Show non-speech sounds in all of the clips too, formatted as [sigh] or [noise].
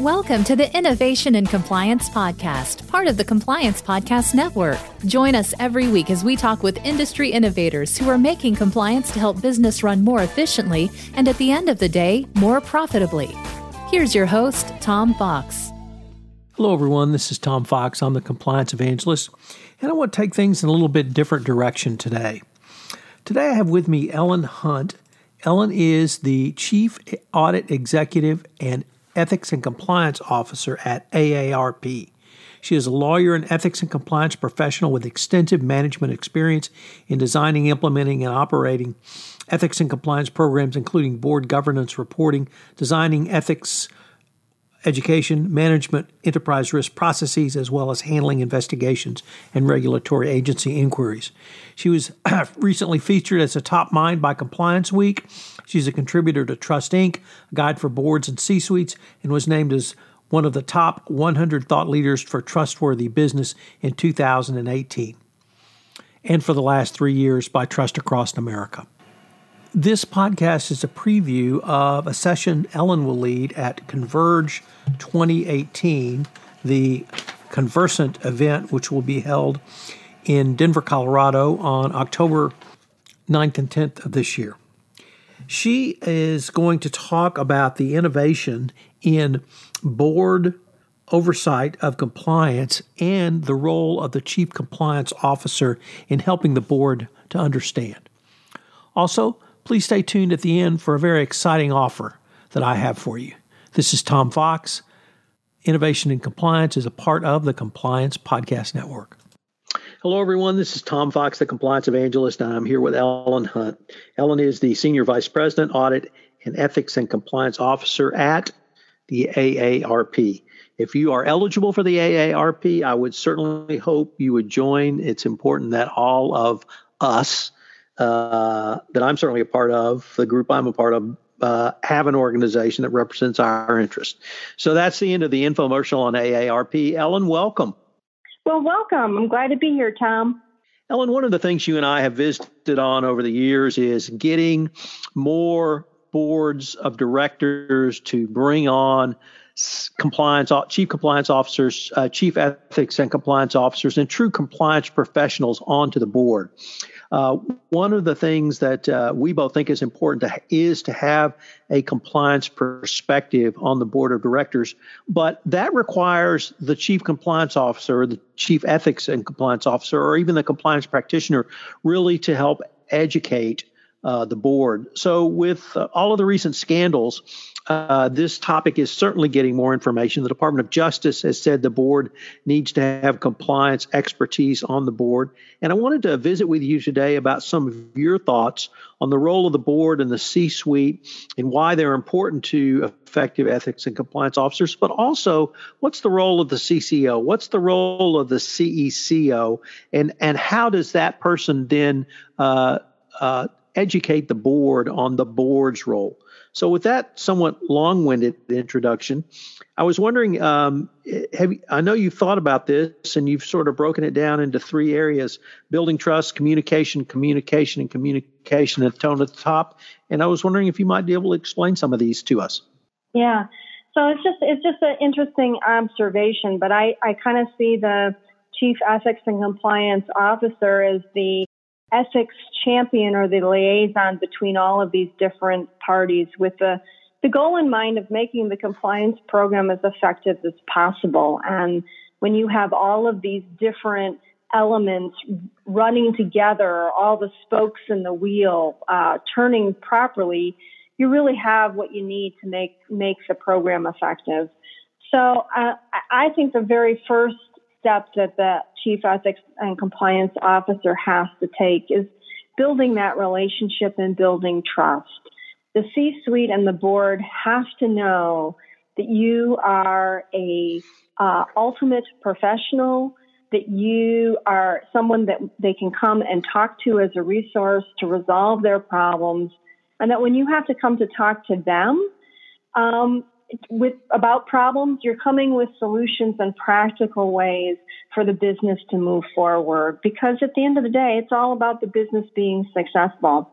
Welcome to the Innovation and Compliance Podcast, part of the Compliance Podcast Network. Join us every week as we talk with industry innovators who are making compliance to help business run more efficiently and at the end of the day, more profitably. Here's your host, Tom Fox. Hello, everyone. This is Tom Fox. I'm the Compliance Evangelist, and I want to take things in a little bit different direction today. Today, I have with me Ellen Hunt. Ellen is the Chief Audit Executive and Ethics and Compliance Officer at AARP. She is a lawyer and ethics and compliance professional with extensive management experience in designing, implementing, and operating ethics and compliance programs, including board governance reporting, designing ethics education, management, enterprise risk processes, as well as handling investigations and regulatory agency inquiries. She was [clears throat] recently featured as a top mind by Compliance Week. She's a contributor to Trust Inc., a guide for boards and C suites, and was named as one of the top 100 thought leaders for trustworthy business in 2018, and for the last three years by Trust Across America. This podcast is a preview of a session Ellen will lead at Converge 2018, the Convercent event, which will be held in Denver, Colorado on October 9th and 10th of this year. She is going to talk about the innovation in board oversight of compliance and the role of the chief compliance officer in helping the board to understand. Also, please stay tuned at the end for a very exciting offer that I have for you. This is Tom Fox. Innovation and Compliance is a part of the Compliance Podcast Network. Hello, everyone. This is Tom Fox, the Compliance Evangelist, and I'm here with Ellen Hunt. Ellen is the Senior Vice President, Audit and Ethics and Compliance Officer at the AARP. If you are eligible for the AARP, I would certainly hope you would join. It's important that all of us, uh, that I'm certainly a part of, the group I'm a part of, uh, have an organization that represents our interest. So that's the end of the infomercial on AARP. Ellen, welcome. Well, welcome. I'm glad to be here, Tom. Ellen, one of the things you and I have visited on over the years is getting more boards of directors to bring on compliance chief compliance officers, uh, chief ethics and compliance officers, and true compliance professionals onto the board. Uh, one of the things that uh, we both think is important to, is to have a compliance perspective on the board of directors, but that requires the chief compliance officer, the chief ethics and compliance officer, or even the compliance practitioner really to help educate uh, the board. So, with uh, all of the recent scandals, uh, this topic is certainly getting more information. The Department of Justice has said the board needs to have compliance expertise on the board. And I wanted to visit with you today about some of your thoughts on the role of the board and the C suite and why they're important to effective ethics and compliance officers, but also what's the role of the CCO? What's the role of the CECO? And, and how does that person then uh, uh, educate the board on the board's role? So, with that somewhat long-winded introduction, I was wondering, um, have you, I know you've thought about this and you've sort of broken it down into three areas: building trust, communication, communication, and communication at tone at the top. And I was wondering if you might be able to explain some of these to us. Yeah. So it's just it's just an interesting observation, but I, I kind of see the chief ethics and compliance officer as the ethics champion or the liaison between all of these different parties with the, the goal in mind of making the compliance program as effective as possible. And when you have all of these different elements running together, all the spokes in the wheel uh, turning properly, you really have what you need to make make the program effective. So uh, I think the very first step that the chief ethics and compliance officer has to take is building that relationship and building trust. The C suite and the board have to know that you are a uh, ultimate professional, that you are someone that they can come and talk to as a resource to resolve their problems, and that when you have to come to talk to them, um, with about problems, you're coming with solutions and practical ways for the business to move forward. Because at the end of the day, it's all about the business being successful.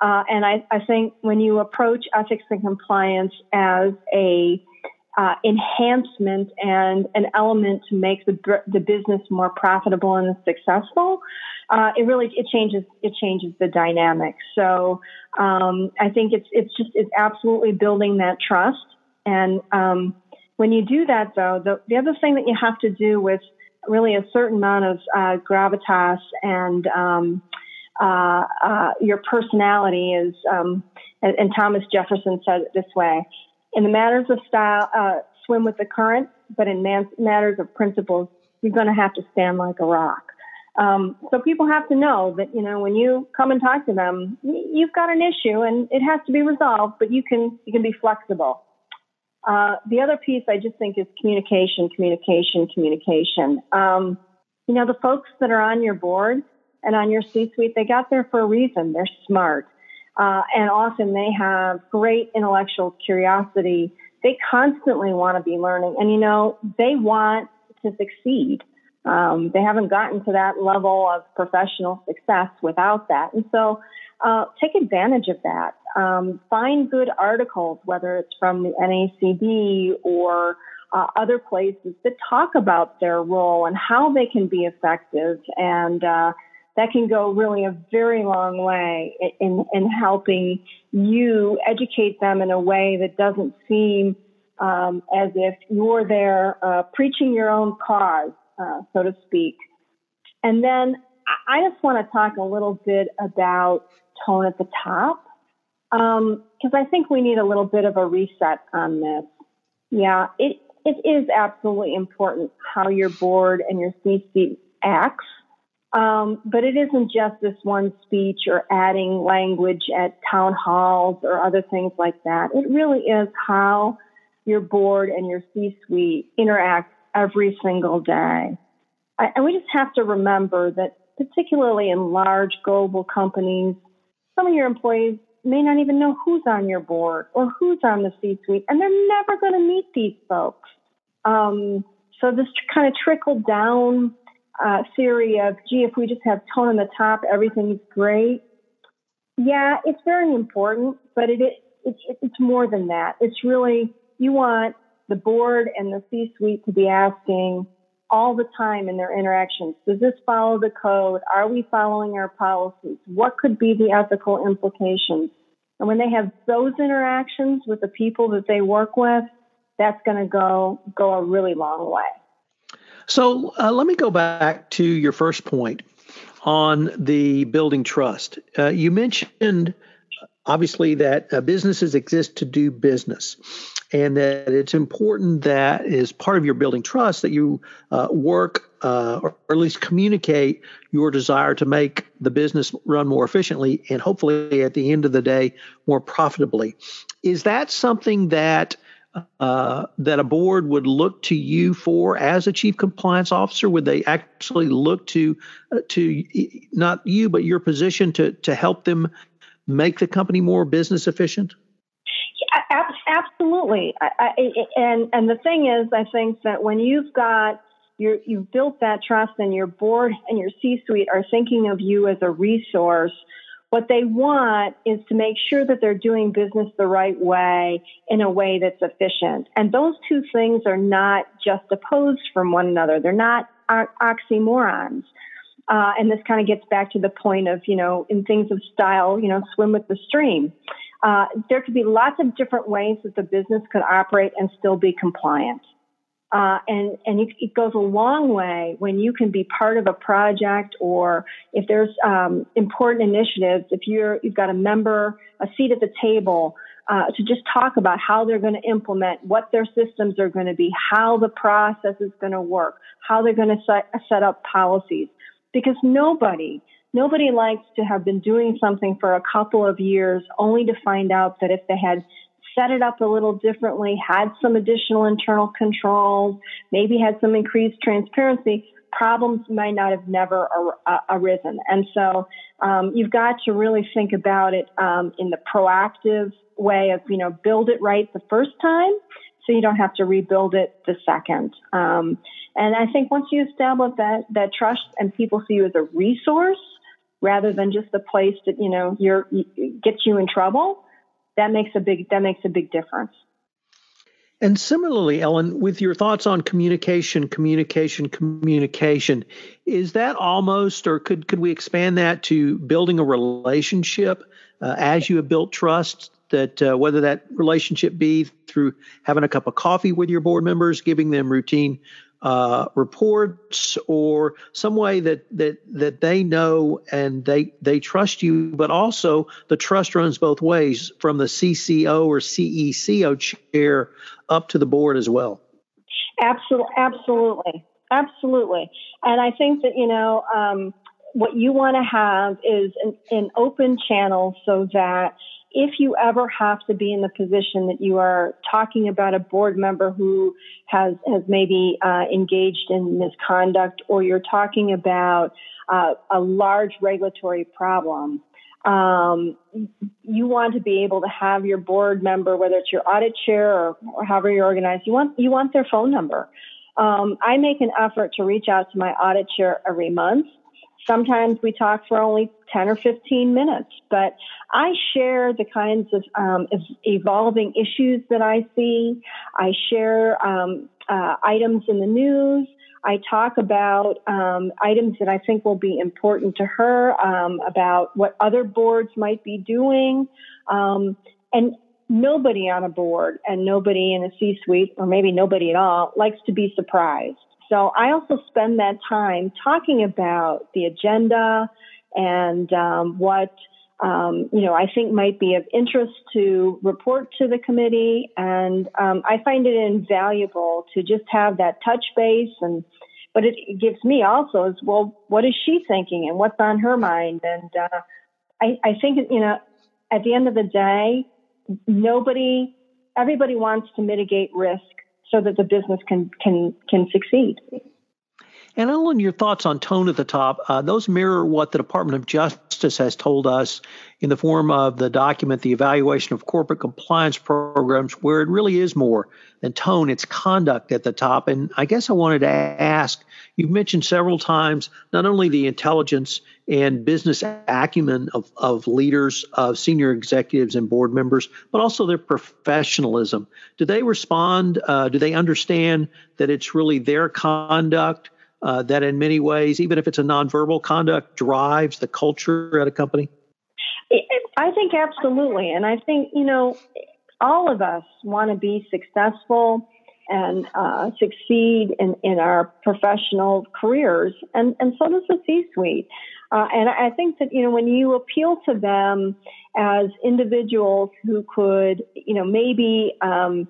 Uh, and I, I, think when you approach ethics and compliance as a uh, enhancement and an element to make the the business more profitable and successful, uh, it really it changes it changes the dynamic. So um, I think it's it's just it's absolutely building that trust. And um, when you do that, though, the the other thing that you have to do with really a certain amount of uh, gravitas and um, uh, uh, your personality is, um, and, and, Thomas Jefferson said it this way: in the matters of style, uh, swim with the current, but in man- matters of principles, you're going to have to stand like a rock. Um, so people have to know that you know when you come and talk to them, you've got an issue and it has to be resolved, but you can you can be flexible. Uh, the other piece I just think is communication, communication, communication. Um, you know, the folks that are on your board and on your C-suite, they got there for a reason. They're smart, uh, and often they have great intellectual curiosity. They constantly want to be learning, and you know, they want to succeed. Um, they haven't gotten to that level of professional success without that. And so uh, take advantage of that. Um, find good articles, whether it's from the NACD or uh, other places that talk about their role and how they can be effective. And uh, that can go really a very long way in, in helping you educate them in a way that doesn't seem um, as if you're there uh, preaching your own cause uh, so to speak. And then I just want to talk a little bit about tone at the top because um, I think we need a little bit of a reset on this. Yeah, it it is absolutely important how your board and your C-suite acts, um, but it isn't just this one speech or adding language at town halls or other things like that. It really is how your board and your C-suite interact every single day. And we just have to remember that, particularly in large global companies, some of your employees may not even know who's on your board or who's on the C suite, and they're never going to meet these folks. Um, so, this kind of trickle down uh, theory of, gee, if we just have tone on the top, everything's great. Yeah, it's very important, but it, it, it it's more than that. It's really, you want the board and the C suite to be asking all the time in their interactions. Does this follow the code? Are we following our policies? What could be the ethical implications? And when they have those interactions with the people that they work with, that's going to go go a really long way. So uh, let me go back to your first point on the building trust. Uh, you mentioned obviously that uh, businesses exist to do business and that it's important that as part of your building trust that you uh, work uh, or at least communicate your desire to make the business run more efficiently and hopefully at the end of the day more profitably is that something that uh, that a board would look to you for as a chief compliance officer? Would they actually look to uh, to not you but your position to to help them make the company more business efficient? Yeah, absolutely. I, I, and and the thing is, I think that when you've got you you've built that trust, and your board and your C-suite are thinking of you as a resource. What they want is to make sure that they're doing business the right way in a way that's efficient. And those two things are not just opposed from one another. They're not oxymorons. Uh, and this kind of gets back to the point of, you know, in things of style, you know, swim with the stream. Uh, there could be lots of different ways that the business could operate and still be compliant. Uh, and and it, goes a long way when you can be part of a project or if there's um, important initiatives. If you're you've got a member a seat at the table uh, to just talk about how they're going to implement, what their systems are going to be, how the process is going to work, how they're going to set, set up policies because nobody, nobody likes to have been doing something for a couple of years only to find out that if they had set it up a little differently, had some additional internal controls, maybe had some increased transparency, problems might not have never ar- uh, arisen. And so um, you've got to really think about it um, in the proactive way of, you know, build it right the first time so you don't have to rebuild it the second. Um, and I think once you establish that that trust and people see you as a resource rather than just a place that you know you're gets you in trouble, that makes a big that makes a big difference. And similarly, Ellen, with your thoughts on communication, communication, communication, is that almost, or could could we expand that to building a relationship uh, as you have built trust? That uh, whether that relationship be through having a cup of coffee with your board members, giving them routine uh, reports or some way that that that they know and they they trust you, but also the trust runs both ways from the CCO or CECO chair up to the board as well. Absolutely, absolutely, absolutely. And I think that you know um, what you want to have is an, an open channel so that if you ever have to be in the position that you are talking about a board member who has has maybe uh, engaged in misconduct, or you're talking about uh, a large regulatory problem, um, you want to be able to have your board member, whether it's your audit chair or, or however you're organized, you want you want their phone number. Um, I make an effort to reach out to my audit chair every month Sometimes we talk for only 10 or 15 minutes, but I share the kinds of um, evolving issues that I see. I share um, uh, items in the news. I talk about um, items that I think will be important to her, um, about what other boards might be doing. Um, and nobody on a board and nobody in a C suite, or maybe nobody at all, likes to be surprised. So I also spend that time talking about the agenda and um, what um, you know I think might be of interest to report to the committee, and um, I find it invaluable to just have that touch base and. But it, gives me also as well. What is she thinking, and what's on her mind? And uh, I, I think you know, at the end of the day, nobody, everybody wants to mitigate risk so that the business can can can succeed. And Ellen, your thoughts on tone at the top, uh, those mirror what the Department of Justice has told us in the form of the document, the evaluation of corporate compliance programs, where it really is more than tone, it's conduct at the top. And I guess I wanted to ask you've mentioned several times not only the intelligence and business acumen of, of leaders, of senior executives and board members, but also their professionalism. Do they respond? Uh, do they understand that it's really their conduct uh, that, in many ways, even if it's a nonverbal conduct, drives the culture at a company? I think absolutely. And I think, you know, all of us want to be successful and uh, succeed in, in our professional careers, and, and so does the C suite. Uh, and I think that, you know, when you appeal to them as individuals who could, you know, maybe um,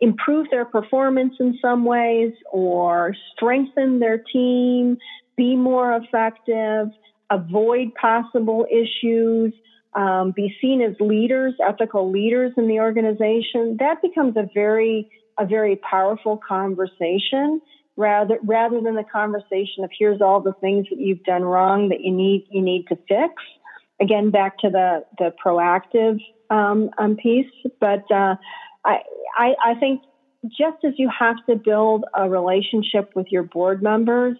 improve their performance in some ways or strengthen their team, be more effective, avoid possible issues, um, be seen as leaders, ethical leaders in the organization, that becomes a very, a very powerful conversation rather rather than the conversation of here's all the things that you've done wrong that you need you need to fix. Again, back to the the proactive um, um, piece, but uh, I, I I think just as you have to build a relationship with your board members,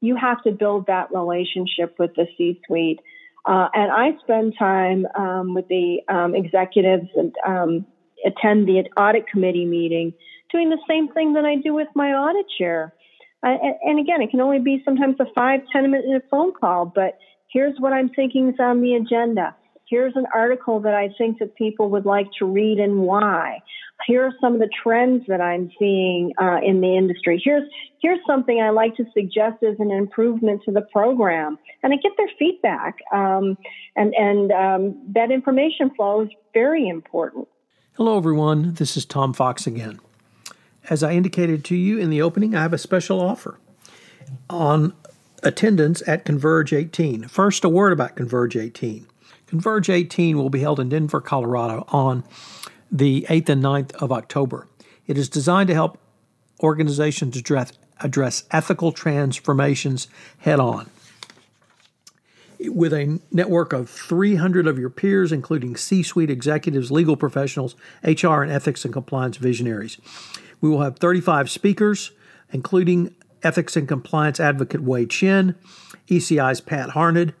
you have to build that relationship with the C-suite. Uh, and I spend time um, with the um, executives and um, attend the audit committee meeting doing the same thing that I do with my audit chair. Uh, and, and, again, it can only be sometimes a five, 10 minute phone call, but here's what I'm thinking is on the agenda. Here's an article that I think that people would like to read and why. Here are some of the trends that I'm seeing uh, in the industry. Here's here's something I like to suggest as an improvement to the program, and I get their feedback. Um, and and um, that information flow is very important. Hello, everyone. This is Tom Fox again. As I indicated to you in the opening, I have a special offer on attendance at Converge 18. First, a word about Converge 18. Converge 18 will be held in Denver, Colorado on the 8th and 9th of October. It is designed to help organizations address, address ethical transformations head on. With a network of 300 of your peers, including C suite executives, legal professionals, HR, and ethics and compliance visionaries. We will have 35 speakers, including ethics and compliance advocate Wei Chin, ECI's Pat Harned,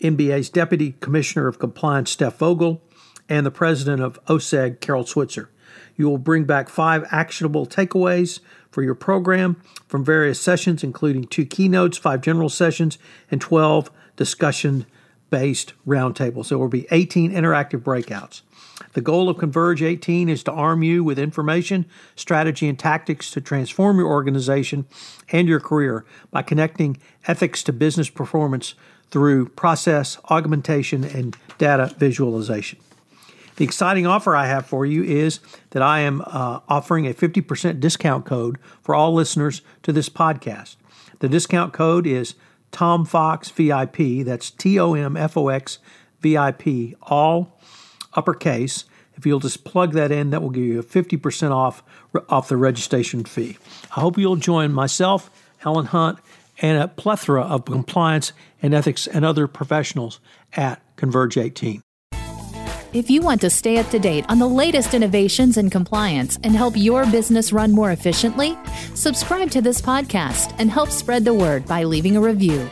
NBA's Deputy Commissioner of Compliance Steph Vogel, and the President of OCEG, Carol Switzer. You will bring back five actionable takeaways for your program from various sessions, including two keynotes, five general sessions, and 12 discussion based roundtables. There will be 18 interactive breakouts. The goal of Converge 18 is to arm you with information, strategy, and tactics to transform your organization and your career by connecting ethics to business performance through process augmentation and data visualization. The exciting offer I have for you is that I am uh, offering a 50% discount code for all listeners to this podcast. The discount code is Tom Fox VIP. That's T O M F O X VIP, all uppercase. If you'll just plug that in, that will give you a 50% off off the registration fee. I hope you'll join myself, Ellen Hunt, and a plethora of compliance and ethics and other professionals at Converge 18. If you want to stay up to date on the latest innovations in compliance and help your business run more efficiently, subscribe to this podcast and help spread the word by leaving a review.